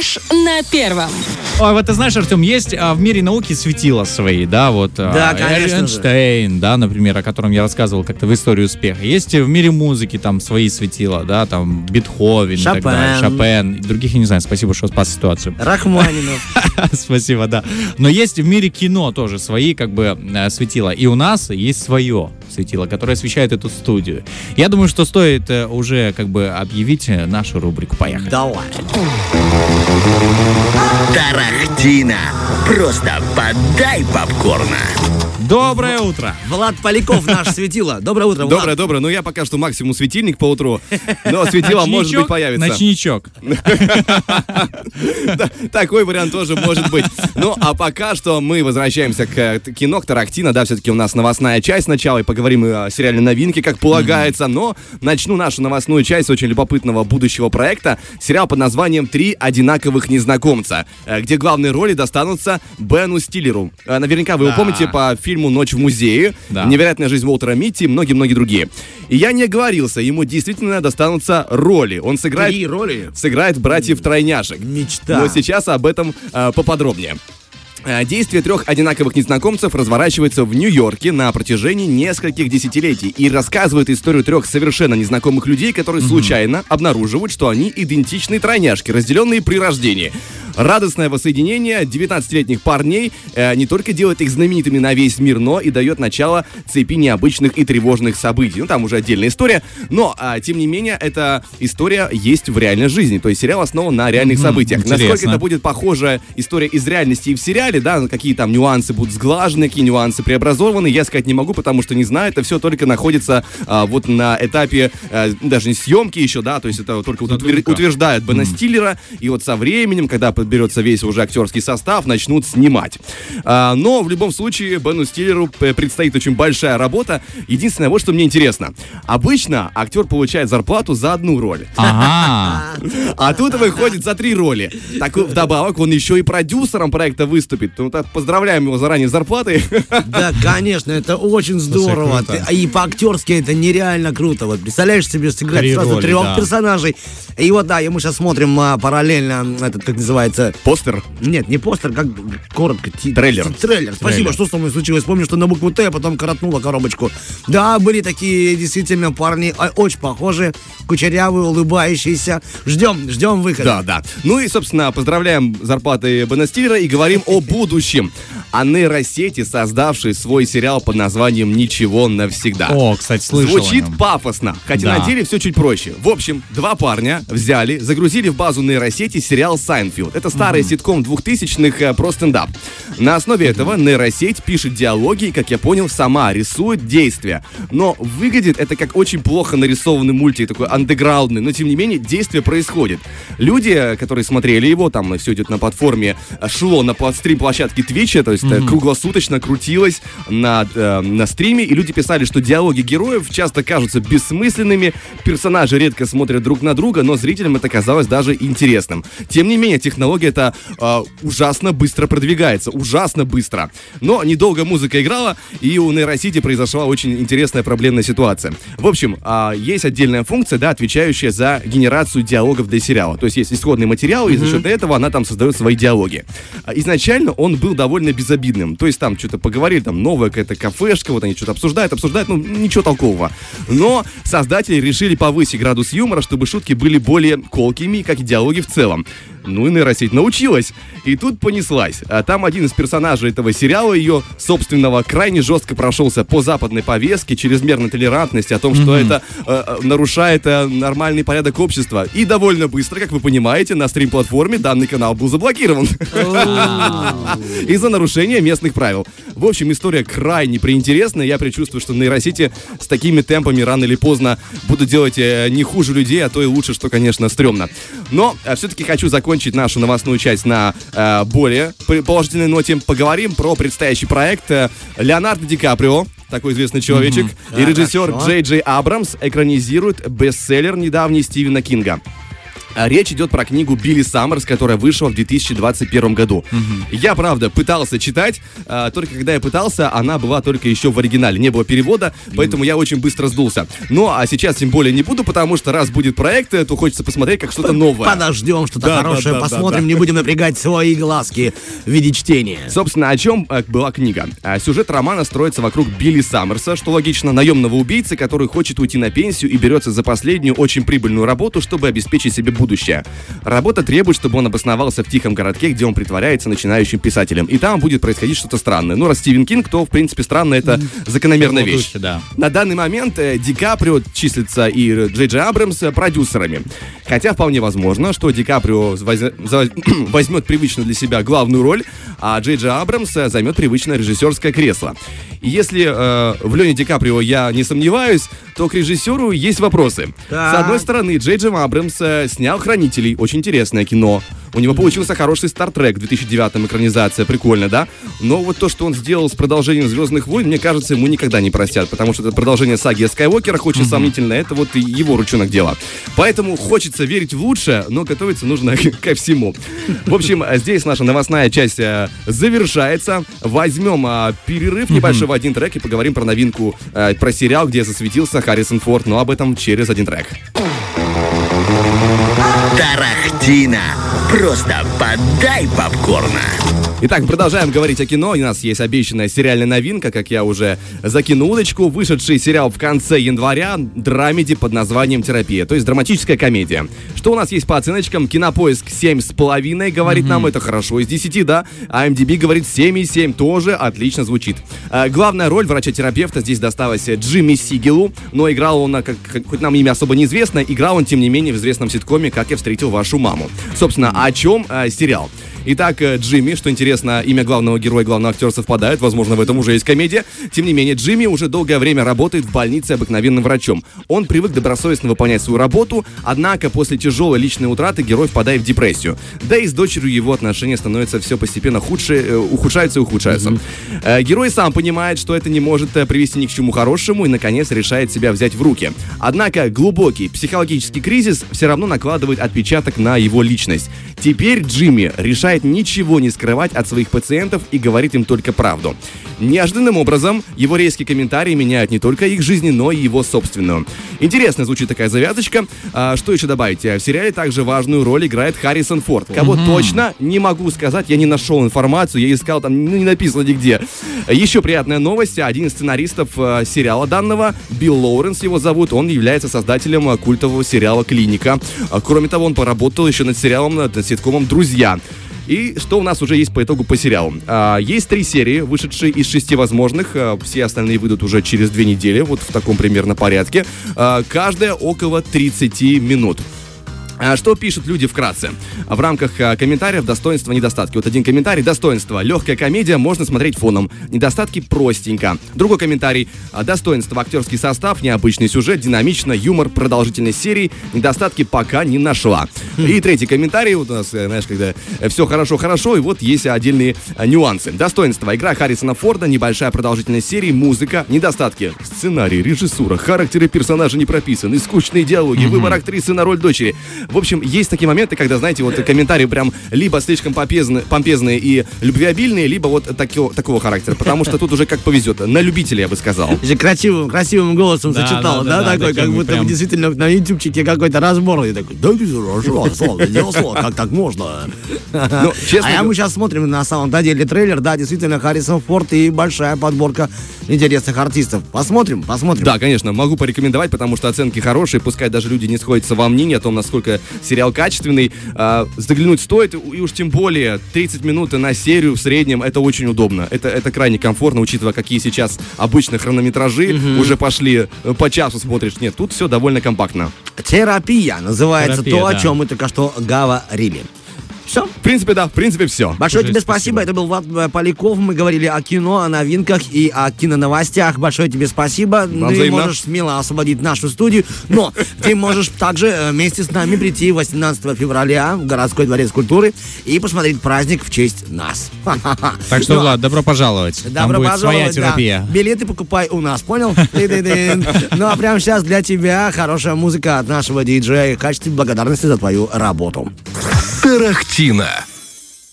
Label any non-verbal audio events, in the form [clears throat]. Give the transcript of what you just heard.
Фреш на первом. А вот ты знаешь, Артем, есть а, в мире науки светила свои, да, вот а, Да, конечно же. Эйнштейн, да, например, о котором я рассказывал как-то в истории успеха. Есть в мире музыки там свои светила, да, там Бетховен, и так далее, Шопен. Шопен, и других я не знаю. Спасибо, что спас ситуацию. Рахманинов. [laughs] Спасибо, да. Но есть в мире кино тоже свои как бы э, светила. И у нас есть свое светило, которое освещает эту студию. Я думаю, что стоит э, уже как бы объявить нашу рубрику. Поехали. Давай. Тарахтина. Просто подай попкорна. Доброе утро! Влад Поляков, наш [laughs] светило. Доброе утро, Влад. Доброе, доброе. Ну, я пока что максимум светильник по утру, но светило может быть появится. Ночничок. [laughs] Такой вариант тоже может быть. Ну, а пока что мы возвращаемся к кино, к Тарактино. Да, все-таки у нас новостная часть сначала, и поговорим о сериале новинки, как полагается. Но начну нашу новостную часть с очень любопытного будущего проекта. Сериал под названием «Три одинаковых незнакомца», э, где главные роли достанутся Бену Стиллеру. Э, Наверняка вы его Да. помните по фильму «Ночь в музее», Да. «Невероятная жизнь Уолтера Митти» и многие-многие другие. И я не оговорился, ему действительно достанутся роли. Он сыграет Три роли. сыграет братьев-тройняшек. Мечта. Но сейчас об этом э, поподробнее. Э, Действие трех одинаковых незнакомцев разворачивается в Нью-Йорке на протяжении нескольких десятилетий и рассказывает историю трех совершенно незнакомых людей, которые случайно обнаруживают, что они идентичные тройняшки, разделенные при рождении. Радостное воссоединение 19-летних парней э, не только делает их знаменитыми на весь мир, но и дает начало цепи необычных и тревожных событий. Ну, там уже отдельная история, но, а, тем не менее, эта история есть в реальной жизни. То есть сериал основан на реальных событиях. интересно. Насколько это будет похожая история из реальности и в сериале, да, какие там нюансы будут сглажены, какие нюансы преобразованы, я сказать не могу, потому что не знаю, это все только находится а, вот на этапе а, даже не съемки еще, да, то есть это только вот утвер- Задумка. утверждают Бена Стиллера, и вот со временем, когда подберется весь уже актерский состав, начнут снимать. А, но в любом случае Бену Стиллеру предстоит очень большая работа. Единственное, вот что мне интересно. Обычно актер получает зарплату за одну роль. Ага. [laughs] А тут выходит за три роли. Так вдобавок он еще и продюсером проекта выступит. Ну так поздравляем его заранее с зарплатой. [laughs] Да, конечно, это очень здорово. Ты- И по-актерски это нереально круто. Вот представляешь себе сыграть Три сразу роли, трех да. персонажей. И вот, да, и мы сейчас смотрим а, параллельно этот, как называется, Постер. нет, не постер, как коротко. Трейлер. Трейлер. Спасибо, что со мной случилось. Помню, что на букву Т, а потом коротнула коробочку. Да, были такие действительно парни, а, очень похожие, кучерявые, улыбающиеся. Ждем, ждем выхода. Да, да. Ну и, собственно, поздравляем с зарплатой Бена Стиллера и говорим о будущем. О нейросети, создавшей свой сериал под названием «Ничего навсегда». О, кстати, слышал Звучит пафосно, хотя Да. на деле все чуть проще. В общем, два парня взяли, загрузили в базу нейросети сериал «Seinfeld». Это старый ситком 2000-х э, про стендап. На основе этого нейросеть пишет диалоги и, как я понял, сама рисует действия. Но выглядит это как очень плохо нарисованный мультик, такой андеграундный, но тем не менее действие происходит. Люди, которые смотрели его, там все идет на платформе, шло на стрим-площадке Твича, то есть э, круглосуточно крутилось на, э, на стриме, и люди писали, что диалоги героев часто кажутся бессмысленными, персонажи редко смотрят друг на друга, но зрителям это казалось даже интересным. Тем не менее, технология это э, ужасно быстро продвигается, ужасно быстро. Но недолго музыка играла, и у нейросети произошла очень интересная проблемная ситуация. В общем, а, есть отдельная функция, да, отвечающая за генерацию диалогов для сериала. То есть есть исходный материал, и за счет этого она там создает свои диалоги. А, Изначально он был довольно безобидным. То есть там что-то поговорили, там новая какая-то кафешка, вот они что-то обсуждают, обсуждают, ну ничего толкового. Но создатели решили повысить градус юмора, чтобы шутки были более колкими, как и диалоги в целом. Ну и нейросеть научилась. И тут понеслась. А там один из персонажей этого сериала, ее собственного, крайне жестко прошелся по западной повестке, чрезмерной толерантности, о том, что это э, э, нарушает э, нормальный порядок общества. И довольно быстро, как вы понимаете, на стрим-платформе данный канал был заблокирован. Из-за нарушения местных правил. В общем, история крайне приинтересная. Я предчувствую, что нейросети с такими темпами рано или поздно будут делать э, не хуже людей, а то и лучше, что, конечно, стрёмно. Но все-таки хочу закончить нашу новостную часть на э, более положительной ноте. Поговорим про предстоящий проект э, Леонардо Ди Каприо, такой известный человечек, и режиссер. Джей Джей Абрамс экранизирует бестселлер недавний Стивена Кинга. А Речь идет про книгу Билли Саммерс, которая вышла в 2021 году. Я, правда, пытался читать, а, только когда я пытался, она была только еще в оригинале, не было перевода, поэтому я очень быстро сдулся. Ну, а сейчас тем более не буду, потому что раз будет проект, то хочется посмотреть как что-то новое. Подождем, что-то Да, да, хорошее да, да, посмотрим, да. не будем напрягать свои глазки в виде чтения. Собственно, о чем э, была книга? А, Сюжет романа строится вокруг Билли Саммерса, что логично, наемного убийцы, который хочет уйти на пенсию и берется за последнюю очень прибыльную работу, чтобы обеспечить себе будущее. Работа требует, чтобы он обосновался в тихом городке, где он притворяется начинающим писателем. И там будет происходить что-то странное. Ну, раз Стивен Кинг, то, в принципе, странно, это закономерная его вещь. духе, да. На данный момент э, Ди Каприо числится и Джей Джей Абрамс э, продюсерами. Хотя вполне возможно, что Ди Каприо воз- [clears throat] возьмет привычную для себя главную роль, а Джей Джей Абрамс э, займет привычное режиссерское кресло. И если э, в Лене Ди Каприо я не сомневаюсь, то к режиссеру есть вопросы. Так. С одной стороны, Джей Джей Абрамс э, снял «Хранителей», очень интересное кино. У него получился хороший «Стартрек» в 2009 экранизация, прикольно, да? Но вот то, что он сделал с продолжением «Звездных войн», мне кажется, ему никогда не простят, потому что это продолжение саги о Скайуокерах очень сомнительно, это вот его ручонок дело. Поэтому хочется верить в лучшее, но готовиться нужно [laughs] ко всему. В общем, здесь наша новостная часть э, завершается. Возьмем э, перерыв небольшой в один трек и поговорим про новинку, э, про сериал, где засветился Харрисон Форд, но об этом через один трек. Тарахтина. Просто подай попкорна. Итак, продолжаем говорить о кино. У нас есть обещанная сериальная новинка, как я уже закинул удочку. Вышедший сериал в конце января драмеди под названием «Терапия», то есть драматическая комедия. Что у нас есть по оценочкам? Кинопоиск 7,5 говорит нам, это хорошо из 10, да? А MDB говорит 7,7, тоже отлично звучит. А, главная роль врача-терапевта здесь досталась Джимми Сигелу, но играл он, а, как, как- хоть нам имя особо неизвестно, играл он, тем не менее, в известном ситкоме «Как я встретил вашу маму». Собственно, о чем а, сериал? Итак, э, Джимми, что интересно, имя главного героя и главного актера совпадает, возможно, в этом уже есть комедия. Тем не менее, Джимми уже долгое время работает в больнице обыкновенным врачом. Он привык добросовестно выполнять свою работу, однако после тяжелой личной утраты герой впадает в депрессию. Да и с дочерью его отношения становятся все постепенно худше, э, ухудшаются и ухудшаются. Э, Герой сам понимает, что это не может э, привести ни к чему хорошему и, наконец, решает себя взять в руки. Однако глубокий психологический кризис все равно накладывает отпечаток на его личность. Теперь Джимми решает ничего не скрывать от своих пациентов и говорит им только правду. Неожиданным образом его резкие комментарии меняют не только их жизни, но и его собственную. Интересно звучит такая завязочка. А, что еще добавить? В сериале также важную роль играет Харрисон Форд. Кого точно, не могу сказать, я не нашел информацию, я искал там, ну, не написано нигде. Еще приятная новость. Один из сценаристов э, сериала данного, Билл Лоуренс его зовут, он является создателем э, культового сериала «Клиника». А, Кроме того, он поработал еще над сериалом, над ситкомом «Друзья». И что у нас уже есть по итогу по сериалу? А, есть три серии, вышедшие из шести возможных. А, все остальные выйдут уже через две недели, вот в таком примерно порядке. А, каждая около 30 минут. А Что пишут люди вкратце? В рамках а, комментариев достоинства, недостатки. Вот один комментарий. Достоинство. Легкая комедия, можно смотреть фоном. Недостатки простенько. Другой комментарий. а, Достоинство. Актерский состав, необычный сюжет, динамично, юмор, продолжительность серии. Недостатки пока не нашла. И третий комментарий. Вот у нас, э, знаешь, когда все хорошо-хорошо, и вот есть отдельные а, нюансы. Достоинство. Игра Харрисона Форда, небольшая продолжительность серии, музыка. Недостатки. Сценарий, режиссура, характеры персонажа не прописаны, скучные диалоги, выбор актрисы на роль дочери. В общем, есть такие моменты, когда, знаете, вот комментарии прям либо слишком помпезны- помпезные и любвеобильные, либо вот такого, такого характера. Потому что тут уже как повезет. На любителя, я бы сказал. Еще красивым, красивым голосом Да, зачитал, да, да, да, да, такой, как будто прям- бы действительно на ютубчике какой-то разбор. И такой, да ты хорошо, слово, как так можно? Ну, честно А я мы сейчас смотрим на самом деле трейлер, да, действительно, Харрисон Форд и большая подборка интересных артистов. Посмотрим, посмотрим. Да, конечно, могу порекомендовать, потому что оценки хорошие, пускай даже люди не сходятся во мнении о том, насколько сериал качественный. А, заглянуть стоит, и уж тем более 30 минут на серию в среднем, это очень удобно. Это, это крайне комфортно, учитывая, какие сейчас обычно хронометражи уже пошли, э, по часу смотришь. Нет, тут все довольно компактно. Терапия называется Терапия, то, о да. чем мы только что говорили. Все. В принципе, да, в принципе, все. Большое Уже тебе спасибо. спасибо. Это был Влад э, Поляков. Мы говорили о кино, о новинках и о киноновостях. Большое тебе спасибо. Ты взаимно. можешь смело освободить нашу студию, но ты можешь также э, вместе с нами прийти 18 февраля в городской дворец культуры и посмотреть праздник в честь нас. [laughs] Так что, Ну, Влад, добро пожаловать. Там Добро своя пожаловать, да. терапия. Билеты покупай у нас, понял? Ну а прямо сейчас для тебя хорошая музыка от нашего диджея в качестве благодарности за твою работу. Тарахтина.